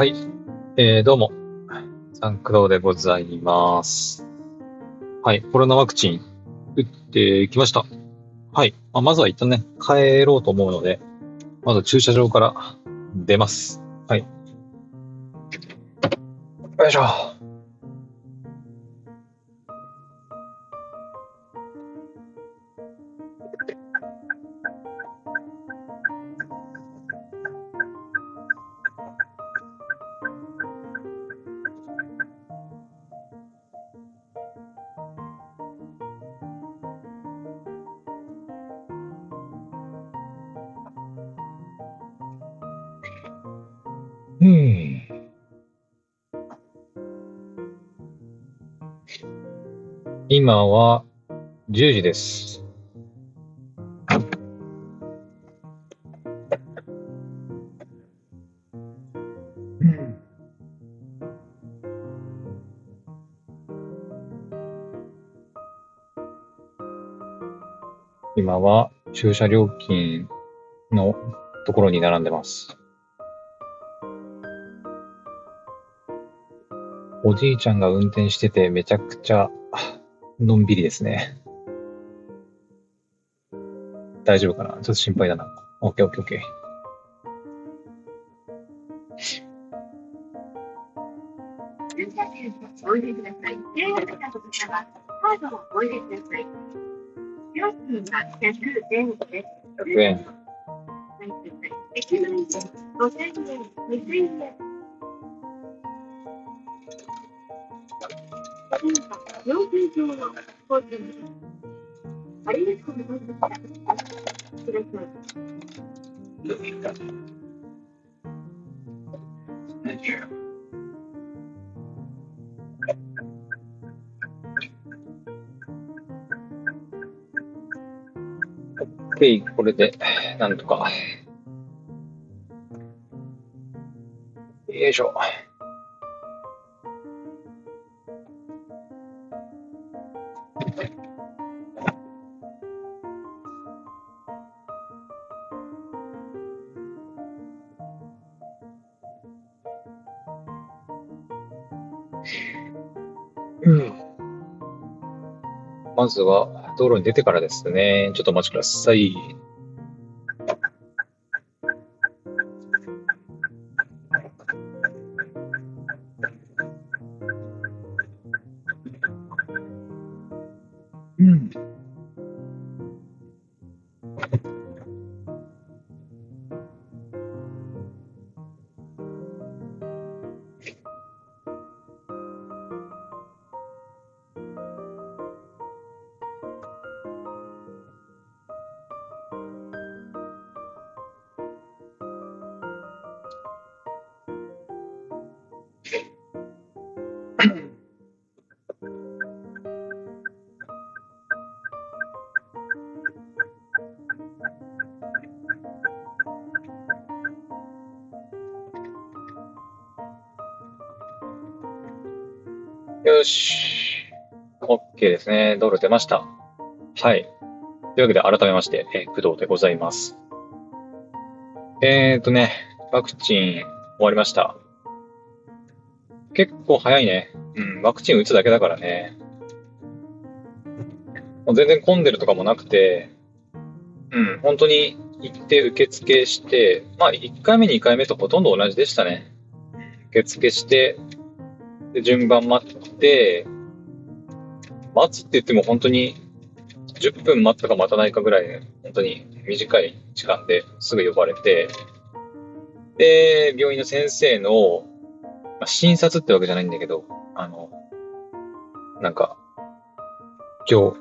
はい。えー、どうも。サンクローでございます。はい。コロナワクチン打ってきました。はい。まあ、まずは一旦ね、帰ろうと思うので、まず駐車場から出ます。はい。よいしょ。は10時です。うん今は駐車料金のところに並んでます。おじいちゃんが運転しててめちゃくちゃのんびりですね。大丈夫かな？ちょっと心配だな。オッケーオッケーオッケー。駐車券をお入れください。電話がた方は、カードをお入れください。料金は100円です。100円。駅前で5000円、2000円。料金上の工賃です。ありがとうございました。ください。で、これで、なんとか。よいしょ。まずは道路に出てからですね。ちょっとお待ちください。よし。OK ですね。道路出ました。はい。というわけで改めまして、えー工藤でございます。えーとね、ワクチン終わりました。結構早いね。うん、ワクチン打つだけだからね。もう全然混んでるとかもなくて、うん、本当に行って受付して、まあ1回目2回目とほとんど同じでしたね。受付して、で、順番待って、待つって言っても本当に10分待ったか待たないかぐらい、本当に短い時間ですぐ呼ばれて、で、病院の先生の、まあ、診察ってわけじゃないんだけど、あの、なんか、今日、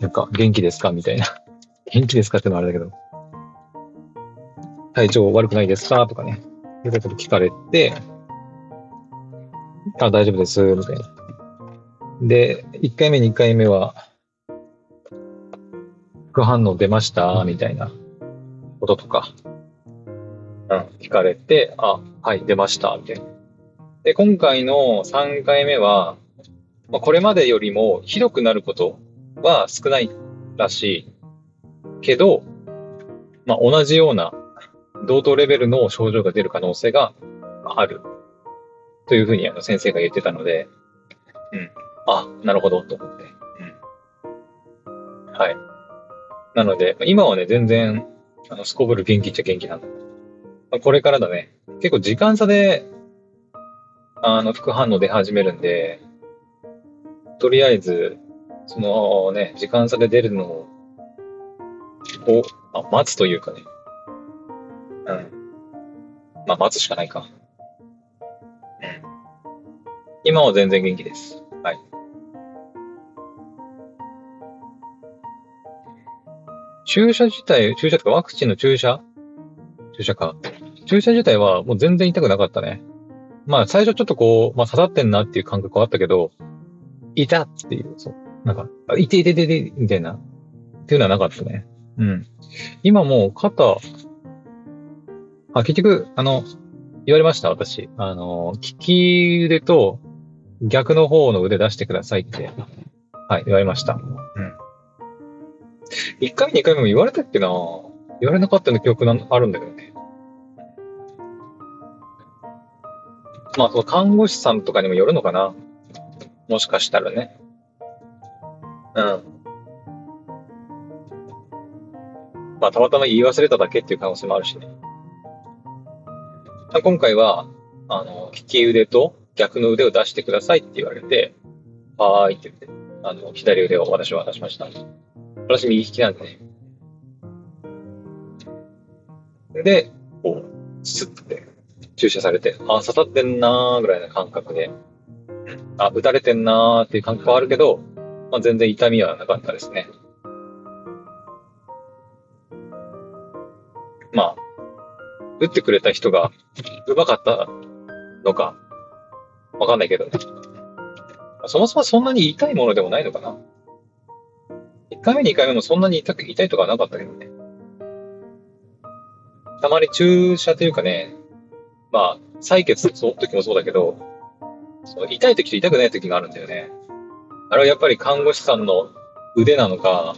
なんか元気ですか？みたいな。元気ですかってのはあれだけど、体調悪くないですか？とかね、いうこと聞かれて、あ、大丈夫です、みたいな。で、1回目、2回目は、副反応出ました？みたいなこととか、聞かれて、あ、はい、出ました、みたいな。で、今回の3回目は、まあ、これまでよりもひどくなることは少ないらしいけど、まあ、同じような同等レベルの症状が出る可能性がある。というふうにあの先生が言ってたので、うん。あ、なるほど、と思って。うん。はい。なので、今はね、全然、あの、すこぶる元気っちゃ元気なんだ。あ、これからだね。結構時間差で、あの、副反応出始めるんで、とりあえず、そのね、時間差で出るのを、あ、待つというかね。うん。まあ、待つしかないか。うん。今は全然元気です。はい。注射自体、注射とかワクチンの注射注射か。注射自体はもう全然痛くなかったね。まあ最初ちょっとこう、まあ刺さってんなっていう感覚はあったけど、痛っていう、そう。なんか、いていていてい、みたいな。っていうのはなかったね。うん。今もう肩、あ、結局、あの、言われました、私。あの、利き腕と逆の方の腕出してくださいって、はい、言われました。うん。一回目、二回目も言われたっけなぁ言われなかったの記憶なあるんだけどね。まあ、その看護師さんとかにもよるのかな。もしかしたらね。うん。まあ、たまたま言い忘れただけっていう可能性もあるしね。今回は、あの、利き腕と逆の腕を出してくださいって言われて、はーいって言って、あの、左腕を私は出しました。私右利きなんでね。で、こう、スッて注射されて、あ、刺さってんなーぐらいな感覚で、あ、打たれてんなーっていう感覚はあるけど、まあ、全然痛みはなかったですね。まあ、打ってくれた人がうまかったのか、わかんないけど、そもそもそんなに痛いものでもないのかな？1回目、2回目もそんなに痛く痛いとかはなかったけどね。たまに注射というかね、まあ、採血の時もそうだけど、その痛い時と痛くない時があるんだよね。あれはやっぱり看護師さんの腕なのか、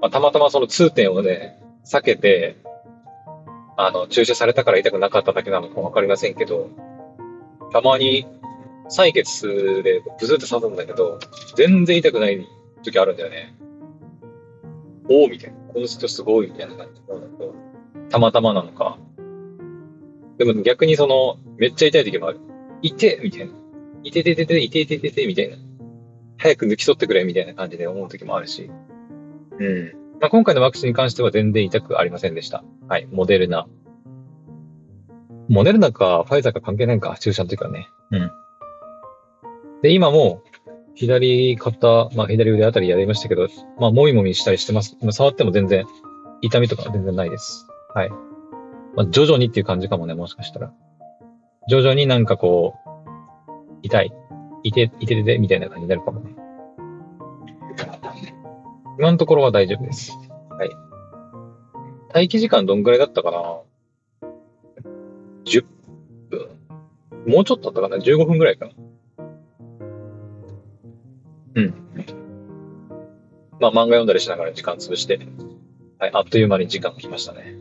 まあ、たまたまその痛点をね、避けて、あの、注射されたから痛くなかっただけなのかわかりませんけど、たまに採血でブスって刺すんだけど、全然痛くない時あるんだよね。おおみたいな。この人すごいみたいな感じたまたまなのか。でも逆にその、めっちゃ痛い時もある。いてみたいな。いてててて、いてててて、みたいな。早く抜き取ってくれみたいな感じで思う時もあるし。うん。まあ、今回のワクチンに関しては全然痛くありませんでした。はい。モデルナ。モデルナかファイザーか関係ないか、注射の時はね。うん。で、今も、左肩、まあ左腕あたりやりましたけど、まあもみもみしたりしてます。触っても全然、痛みとか全然ないです。はい。まあ徐々にっていう感じかもね、もしかしたら。徐々になんかこう、痛い。いて、いててて、みたいな感じになるかもね。今のところは大丈夫です。はい。待機時間どんぐらいだったかな ?10 分もうちょっとあったかな ?15 分ぐらいかなうん。まあ漫画読んだりしながら時間潰して、はい、あっという間に時間が来ましたね。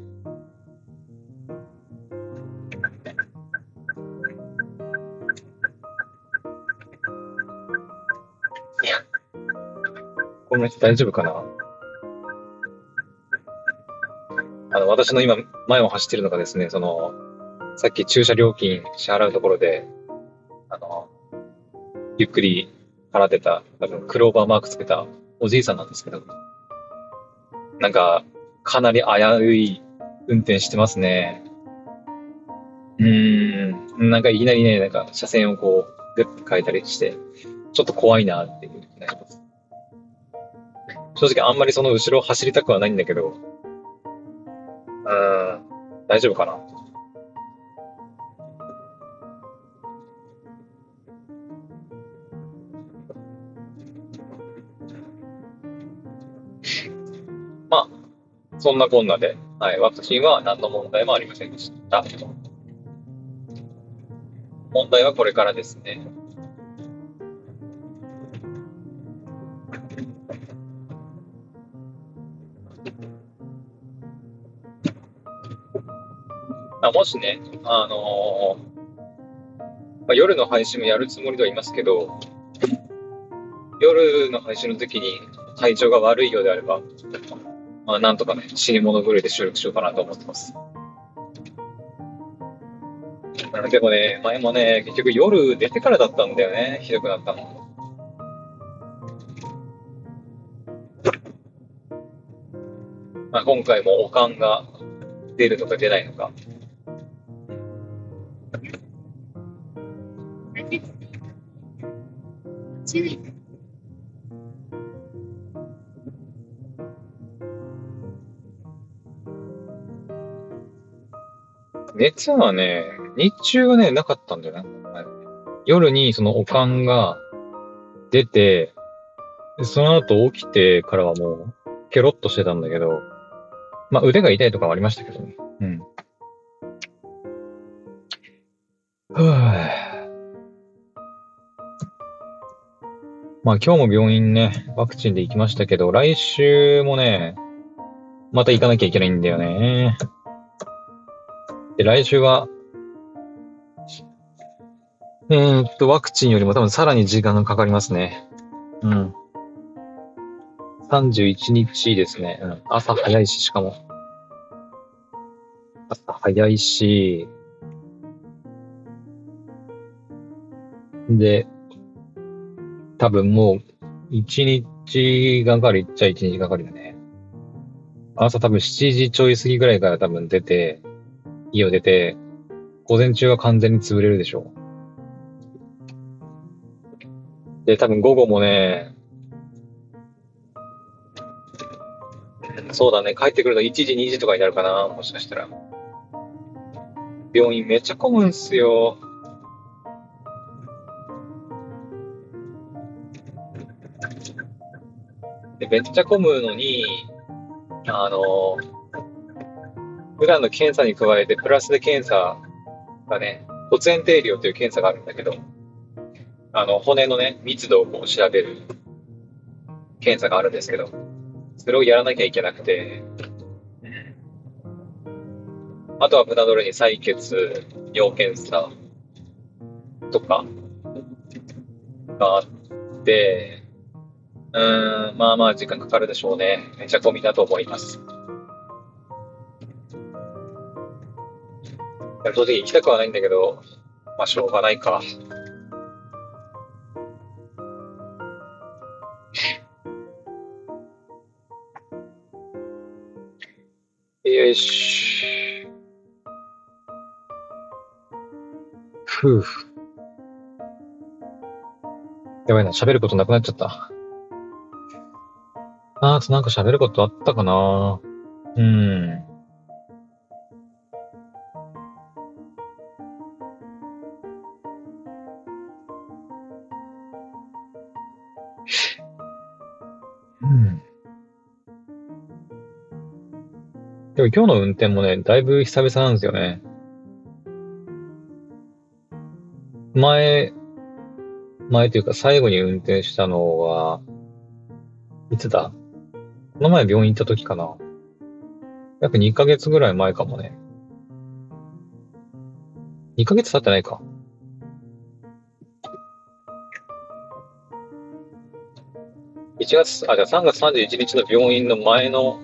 の人大丈夫かな？あの、私の今、前を走ってるのがですね、その、さっき駐車料金支払うところで、あの、ゆっくり払ってた、多分クローバーマークつけたおじいさんなんですけど、なんか、かなり危うい運転してますね。うーん、なんかいきなりね、なんか車線をこう、グッと変えたりして、ちょっと怖いなっていう気がします。正直あんまりその後ろを走りたくはないんだけど、うん、大丈夫かな？まあ、そんなこんなで、はい、ワクチンは何の問題もありませんでした。問題はこれからですね。あもしね、あのまあ、夜の配信もやるつもりではいますけど、夜の配信の時に体調が悪いようであれば、まあ、なんとかね、死に物狂いで収録しようかなと思ってます。でもね、前もね、結局夜出てからだったんだよね、ひどくなったの。まあ、今回もおかんが出るのか出ないのか。熱はね、日中はね、なかったんだよね。夜にそのおかんが出て、その後起きてからはもう、ケロッとしてたんだけど、まあ腕が痛いとかはありましたけどね。うん。ふぅ。まあ今日も病院ね、ワクチンで行きましたけど、来週もね、また行かなきゃいけないんだよね。で、来週は、えー、っと、ワクチンよりも多分さらに時間がかかりますね。うん。31日ですね。うん。朝早いし、しかも。朝早いし、で、多分もう、一日がかりっちゃ一日がかりだね。朝多分7時ちょい過ぎぐらいから多分出て、家を出て、午前中は完全に潰れるでしょう。で、多分午後もね、そうだね、帰ってくるの1時、2時とかになるかな、もしかしたら。病院めっちゃ混むんすよ。で、めっちゃ混むのに、あの、普段の検査に加えて、プラスで検査がね、骨炎定量という検査があるんだけど、あの、骨のね、密度を調べる検査があるんですけど、それをやらなきゃいけなくて、あとは船乗りに採血、尿検査とかがあって、うーん、まあまあ時間かかるでしょうね。めちゃ混みだと思います。や正直行きたくはないんだけど、まあしょうがないか。よし。ふう。やばいな、喋ることなくなっちゃった。あとなんか喋ることあったかなうん。うん。でも今日の運転もね、だいぶ久々なんですよね。前、前というか最後に運転したのは、いつだ？この前病院行った時かな。約2ヶ月ぐらい前かもね。2ヶ月経ってないか。1月、あ、じゃあ3月31日の病院の前の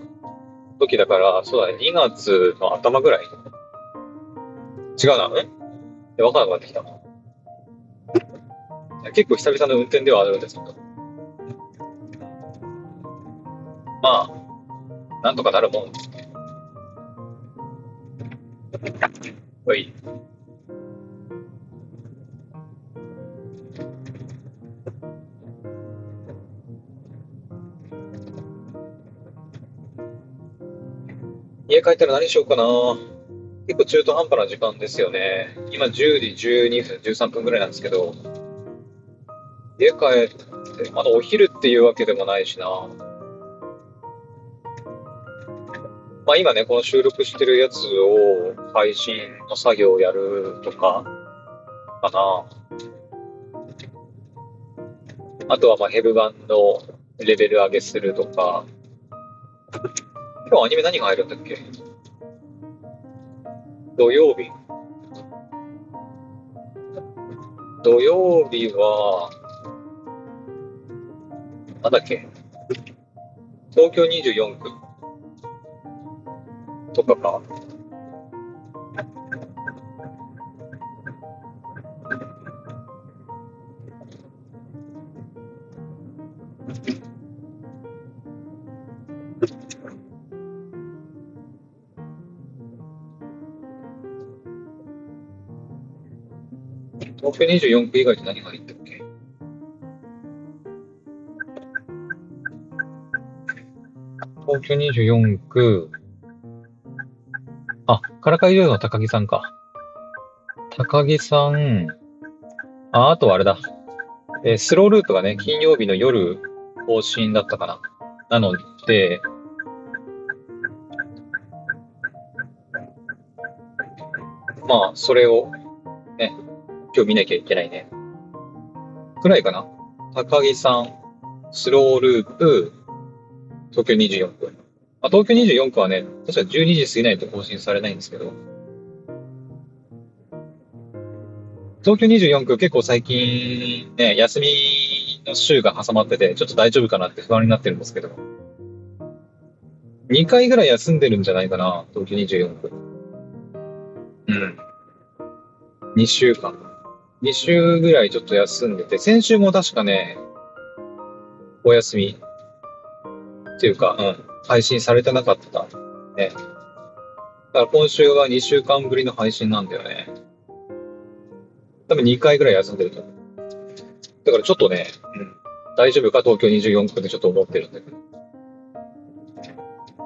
時だから、そうだね、2月の頭ぐらい。違うな、え？わからなくなってきた。結構久々の運転ではあるんですけど。まあ、なんとかなるもん。はい。家帰ったら何しようかな。結構中途半端な時間ですよね。今10時12分、13分ぐらいなんですけど、家帰って、まだお昼っていうわけでもないしな。まあ今ね、この収録してるやつを配信の作業をやるとか、かな。あとはまあヘブ版のレベル上げするとか。今日アニメ何が入るんだっけ？土曜日。土曜日は、なんだっけ？東京24区とかか。東京24区以外で何が入ったっけ？東京24区、あ、からかい上の高木さんか。高木さん、あ、あとはあれだ。えースローループがね、金曜日の夜更新だったかな。なので、まあ、それを、今日見なきゃいけないね。くらいかな？高木さん、スローループ、東京24区。まあ、東京24区はね、確か12時過ぎないと更新されないんですけど、東京24区結構最近ね、休みの週が挟まってて、ちょっと大丈夫かなって不安になってるんですけど、2回ぐらい休んでるんじゃないかな、東京24区。うん。2週間。2週ぐらいちょっと休んでて、先週も確かね、お休みっていうか、うん、配信されてなかった。ね。だから今週は2週間ぶりの配信なんだよね。多分2回ぐらい休んでると思う。だからちょっとね、うん、大丈夫か？東京24区でちょっと思ってるんだけど。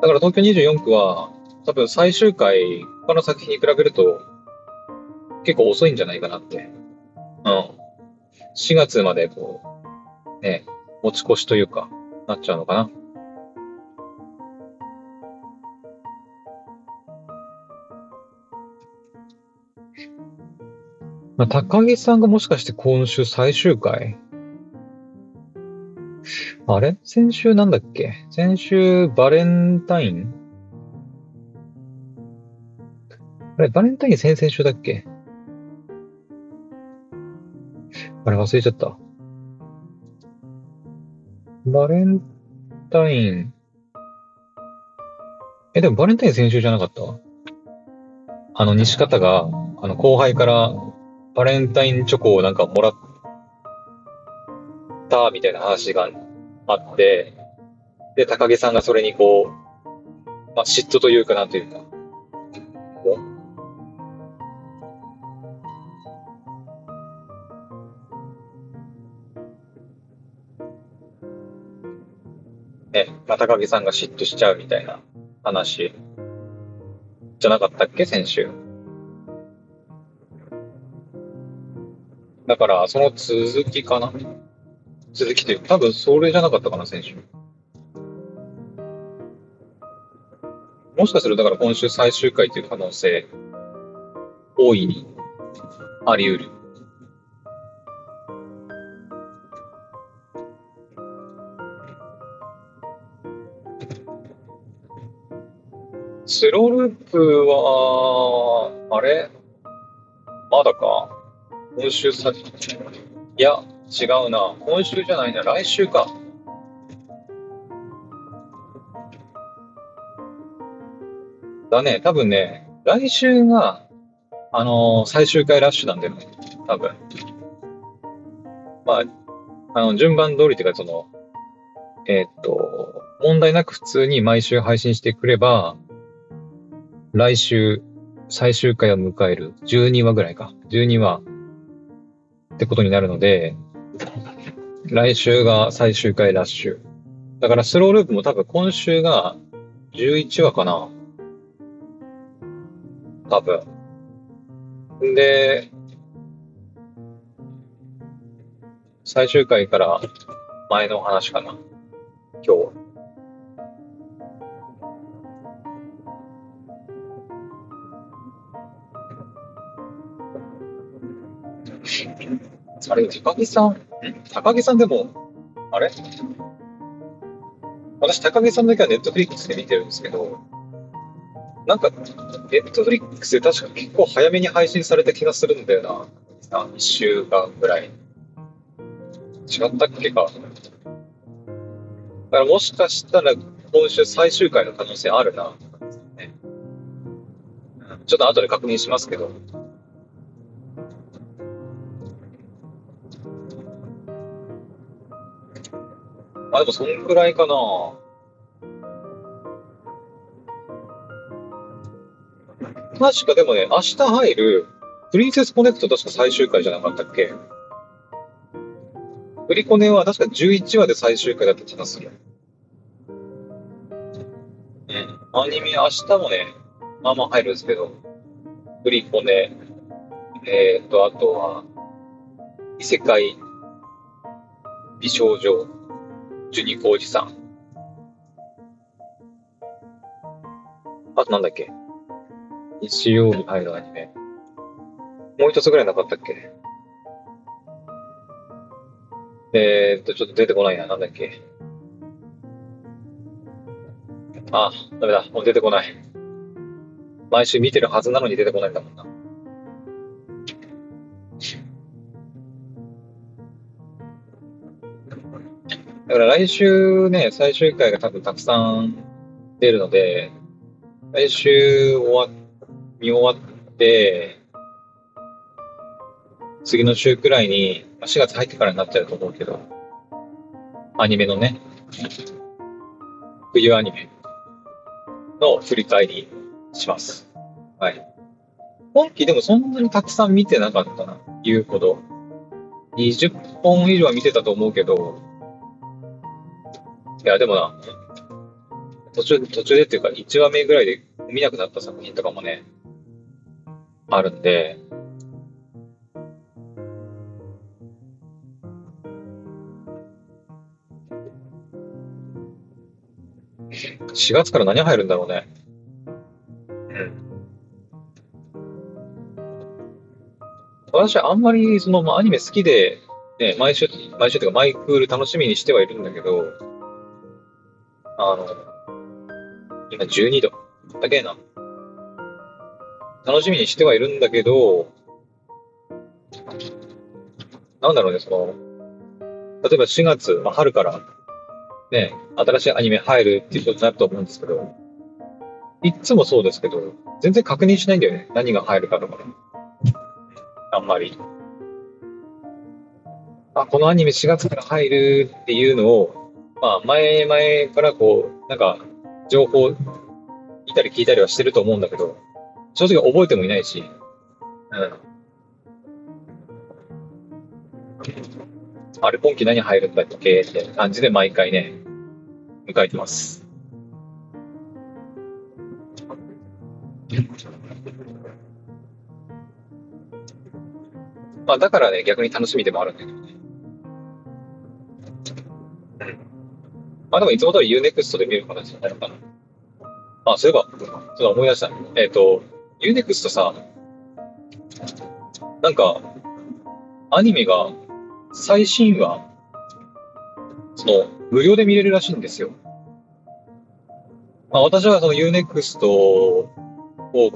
だから東京24区は、多分最終回、他の作品に比べると、結構遅いんじゃないかなって。うん。4月までこう、ね、持ち越しというか、なっちゃうのかな。まあ、高木さんがもしかして今週最終回？あれ？先週なんだっけ？先週バレンタイン？あれバレンタイン先々週だっけ？あれ忘れちゃった。バレンタイン。え、でもバレンタイン先週じゃなかった？あの、西方が、あの、後輩からバレンタインチョコをなんかもらった、みたいな話があって、で、高木さんがそれにこう、まあ、嫉妬というかなんというか、まあ、高木さんが嫉妬しちゃうみたいな話じゃなかったっけ先週。だから、その続きかな続きというか、多分それじゃなかったかな、先週。もしかすると、だから今週最終回という可能性、大いにあり得る。スローループは、あれ？まだか？今週さ、いや、違うな。今週じゃないな。来週か。だね。多分ね、来週が、あのー最終回ラッシュなんだよね。多分。まあ、あの、順番通りというか、その、えーっと、問題なく普通に毎週配信してくれば、来週最終回を迎える12話ぐらいか。12話ってことになるので、来週が最終回ラッシュ。だからスローループも多分今週が11話かな。多分。んで、最終回から前の話かな。今日。あれ、高木さん、ん？高木さんでも、あれ？私、高木さんだけはネットフリックスで見てるんですけど、なんか、ネットフリックスで確か結構早めに配信された気がするんだよな、1週間ぐらい。違ったっけか。だからもしかしたら今週最終回の可能性あるな。ねちょっと後で確認しますけど。あ、でもそんくらいかな。確かでもね、明日入る、プリンセスコネクト確か最終回じゃなかったっけ？プリコネは確か11話で最終回だった気がする。うん。アニメ明日もね、まあまあ入るんですけど、プリコネ、えーと、あとは、異世界美少女、ジュニコおじさん。あとなんだっけ？日曜日入るアニメ。もう一つぐらいなかったっけ？えーっと、ちょっと出てこないな。なんだっけ？あ、ダメだ。もう出てこない。毎週見てるはずなのに出てこないんだもんな。だから来週ね、最終回が多分たくさん出るので、来週終わ、見終わって、次の週くらいに、4月入ってからになっちゃうと思うけど、アニメのね、冬アニメの振り返りします。はい。今期でもそんなにたくさん見てなかったな、言うほど。20本以上は見てたと思うけど、いや、でもな、途中、途中でっていうか、1話目ぐらいで見なくなった作品とかもね、あるんで、4月から何入るんだろうね。うん。私はあんまりその、まあ、アニメ好きで、ね、毎週、毎週っていうか、マイクール楽しみにしてはいるんだけど、あの、今12度。だけな。楽しみにしてはいるんだけど、なんだろうね、その、例えば4月、まあ、春から、ね、新しいアニメ入るっていうことになると思うんですけど、いつもそうですけど、全然確認しないんだよね。何が入るかとかね。あんまり。あ、このアニメ4月から入るっていうのを、まあ、前々からこう、なんか、情報見たり聞いたりはしてると思うんだけど、正直覚えてもいないし、うん。あれ、今期何入るんだっけって感じで毎回ね、迎えてます。まあ、だからね、逆に楽しみでもあるんだけどまあ、でもいつも通り Unext で見る形になるかな。あ、そういえば、ちょっと思い出した。えっ、と、Unext さ、なんか、アニメが最新話、その、無料で見れるらしいんですよ。まあ、私はその Unext を、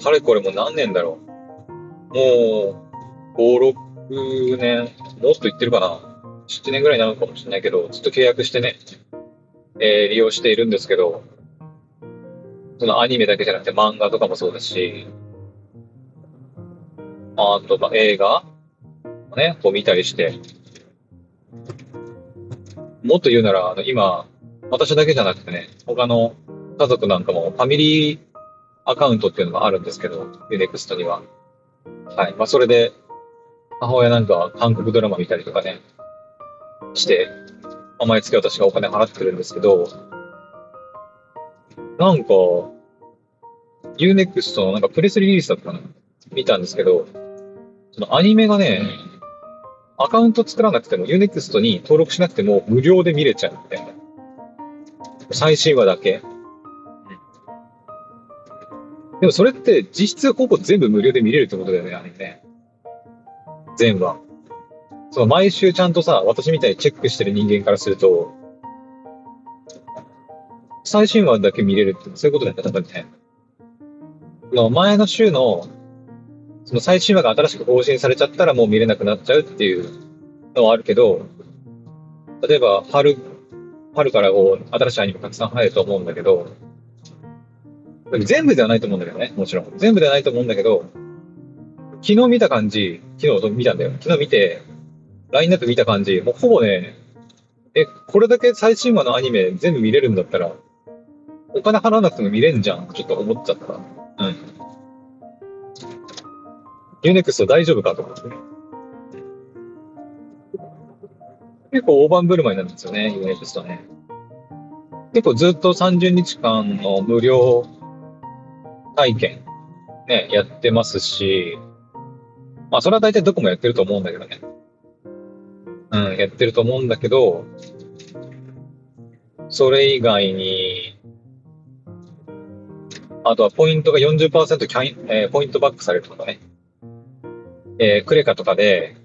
かれこれも何年だろう。もう、5、6年、もっと言ってるかな。7年ぐらいになるかもしれないけど、ずっと契約してね、えー利用しているんですけど、そのアニメだけじゃなくて漫画とかもそうですし、あと、まあ、映画もね、こう見たりして、もっと言うなら、あの今、私だけじゃなくてね、他の家族なんかもファミリーアカウントっていうのがあるんですけど、Unext には。はい。まあ、それで、母親なんかは韓国ドラマ見たりとかね、して、毎月私がお金払ってるんですけど、なんか、Unext のなんかプレスリリースだったかな？見たんですけど、そのアニメがね、アカウント作らなくても Unext に登録しなくても無料で見れちゃうみたいな。最新話だけ。でもそれって実質ほぼ全部無料で見れるってことだよね、アニメね。全話。その毎週ちゃんとさ、私みたいにチェックしてる人間からすると、最新話だけ見れるってそういうことだよね、多分ね。の前の週のその最新話が新しく更新されちゃったらもう見れなくなっちゃうっていうのはあるけど、例えば春、春からこう新しいアニメたくさん入ると思うんだけど、全部ではないと思うんだけどね、もちろん。全部ではないと思うんだけど、昨日見た感じ、昨日見たんだよ。昨日見て、ラインナップ見た感じ、もうほぼね、え、これだけ最新話のアニメ全部見れるんだったら、お金払わなくても見れんじゃん、ちょっと思っちゃった。うん。ユネクスト大丈夫かと思って。結構大盤振る舞いなんですよね、ユネクストね。結構ずっと30日間の無料体験、ね、やってますし、まあ、それは大体どこもやってると思うんだけどね。うん、やってると思うんだけど、それ以外に、あとはポイントが40%キャン、えー、ポイントバックされるとかね。えー、クレカとかで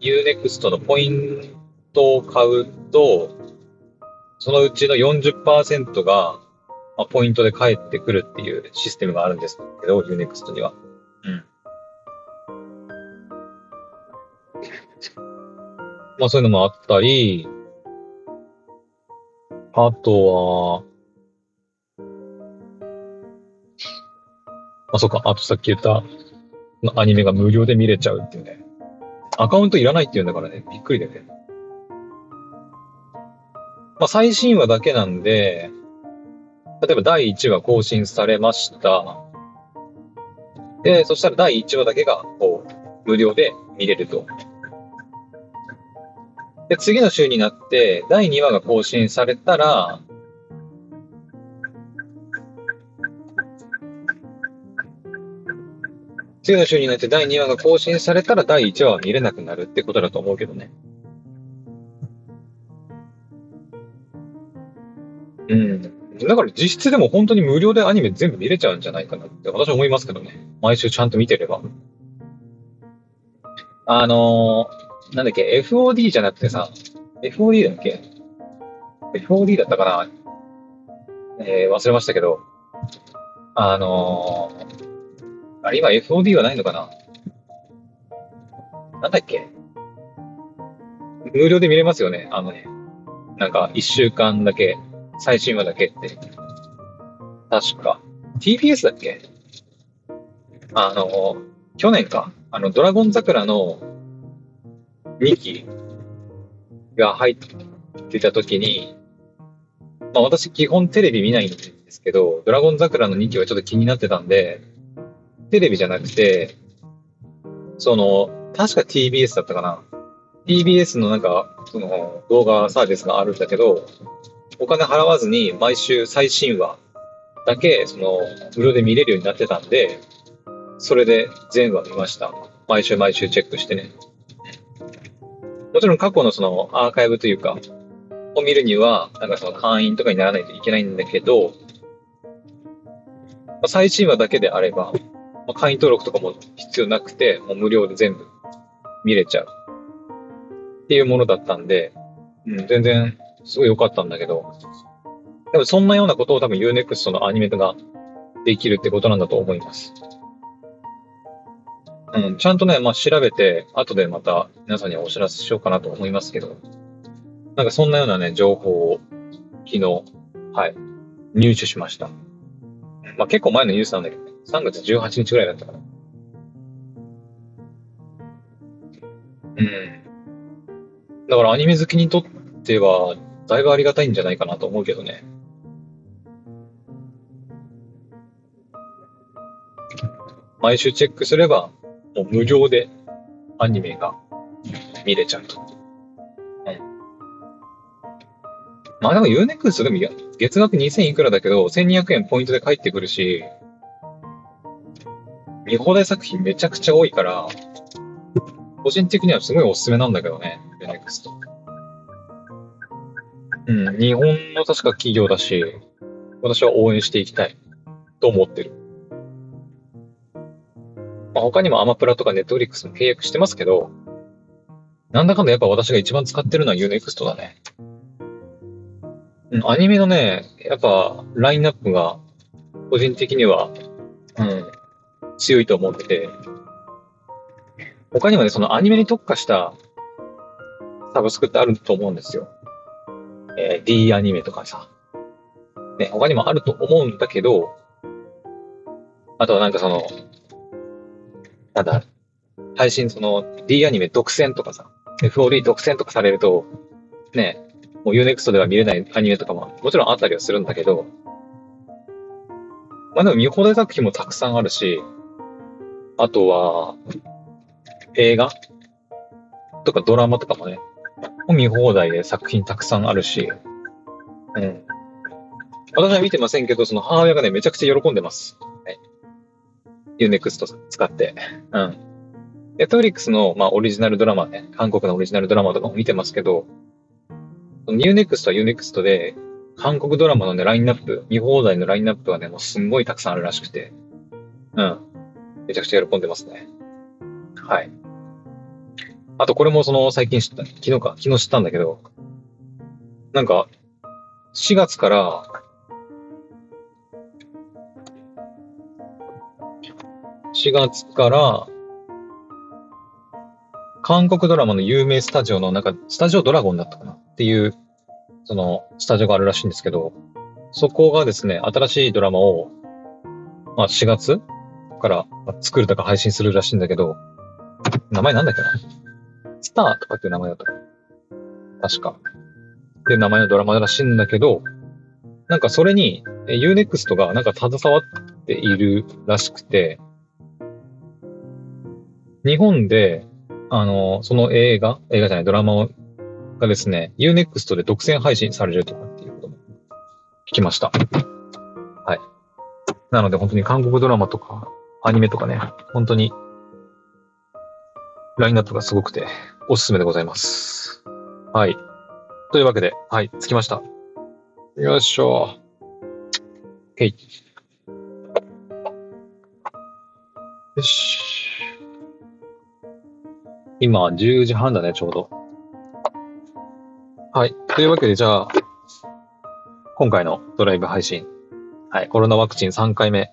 Unext のポイントを買うと、そのうちの40%が、まあ、ポイントで返ってくるっていうシステムがあるんですけど、Unext には。うん。まあそういうのもあったり、あとは、あ、そうか、あとさっき言ったアニメが無料で見れちゃうっていうね。アカウントいらないっていうんだからね、びっくりだよね。まあ最新話だけなんで、例えば第1話更新されました。で、そしたら第1話だけが、こう、無料で見れると。で、次の週になって、第2話が更新されたら、次の週になって第2話が更新されたら第1話は見れなくなるってことだと思うけどね。うん。だから実質でも本当に無料でアニメ全部見れちゃうんじゃないかなって私は思いますけどね。毎週ちゃんと見てれば。あのなんだっけ、FOD じゃなくてさ、FOD だっけ ?FOD だったかな？えー、忘れましたけど、あのー、あれ今 FOD はないのかな？なんだっけ？無料で見れますよね？あのね、なんか一週間だけ、最新話だけって。確か。TBS だっけ？あの、去年か？あの、ドラゴン桜の2期が入ってた時に、まあ私基本テレビ見ないんですけど、ドラゴン桜の2期はちょっと気になってたんで、テレビじゃなくて、その、確か TBS だったかな。TBS のなんか、その動画サービスがあるんだけど、お金払わずに毎週最新話だけ、その、無料で見れるようになってたんで、それで全話見ました。毎週毎週チェックしてね。もちろん過去のそのアーカイブというか、を見るには、なんかその会員とかにならないといけないんだけど、まあ、最新話だけであれば、まあ、会員登録とかも必要なくて、もう無料で全部見れちゃうっていうものだったんで、うん、全然すごい良かったんだけど、でもそんなようなことを多分 Unext のアニメができるってことなんだと思います。うん、ちゃんとね、まあ、調べて、後でまた皆さんにお知らせしようかなと思いますけど、なんかそんなようなね、情報を昨日、はい、入手しました。まあ、結構前のニュースなんだけどね、3月18日ぐらいだったかな。うん。だからアニメ好きにとっては、だいぶありがたいんじゃないかなと思うけどね。毎週チェックすれば、もう無料でアニメが見れちゃうと。うん。まあでも Unext でも月額2000いくらだけど、1200円ポイントで返ってくるし、見放題作品めちゃくちゃ多いから、個人的にはすごいおすすめなんだけどね、Unext。うん、日本の確か企業だし、私は応援していきたいと思ってる。まあ、他にもアマプラとかネットフリックスも契約してますけど、なんだかんだやっぱ私が一番使ってるのは Unext だね。うん、アニメのね、やっぱラインナップが個人的には、うん、強いと思ってて、他にもね、そのアニメに特化したサブスクってあると思うんですよ。えー、D アニメとかさ。ね、他にもあると思うんだけど、あとはなんかその、なんだ、配信その D アニメ独占とかさ、FOD 独占とかされると、ね、もう Unext では見れないアニメとかももちろんあったりはするんだけど、まあでも見放題作品もたくさんあるし、あとは、映画？とかドラマとかもね、見放題で作品たくさんあるし、うん。私は見てませんけど、その母親がね、めちゃくちゃ喜んでます。はい。Unext 使って。うん。ネットフリックスの、まあ、オリジナルドラマね、韓国のオリジナルドラマとかも見てますけど、Unext は Unext で、韓国ドラマのね、ラインナップ、見放題のラインナップはね、もうすんごいたくさんあるらしくて、うん。めちゃくちゃ喜んでますね。はい。あと、これもその、最近知った、昨日か、昨日知ったんだけど、なんか、4月から、4月から、韓国ドラマの有名スタジオの、なんか、スタジオドラゴンだったかな？っていう、その、スタジオがあるらしいんですけど、そこがですね、新しいドラマを、まあ4月から作るとか配信するらしいんだけど、名前なんだっけな？スターとかっていう名前だった。確か。っていう名前のドラマらしいんだけど、なんかそれに Unext がなんか携わっているらしくて、日本で、あの、その映画、映画じゃない、ドラマがですね、Unext で独占配信されるとかっていうことも聞きました。はい。なので本当に韓国ドラマとかアニメとかね、本当にラインナップがすごくておすすめでございます。はい。というわけで、はい、着きました。よいしょ。OK。よし。今、10時半だね、ちょうど。はい。というわけで、じゃあ、今回のドライブ配信。はい。コロナワクチン3回目、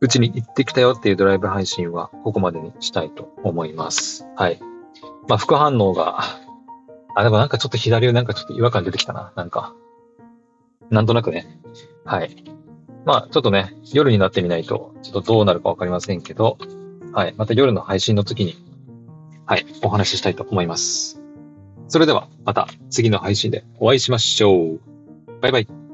うちに行ってきたよっていうドライブ配信は、ここまでにしたいと思います。はい。まあ、副反応が、あ、でもなんかちょっと左なんかちょっと違和感出てきたな。なんか。なんとなくね。はい。まあ、ちょっとね、夜になってみないと、ちょっとどうなるかわかりませんけど、はい。また夜の配信の時に、はい、お話ししたいと思います。それではまた次の配信でお会いしましょう。バイバイ。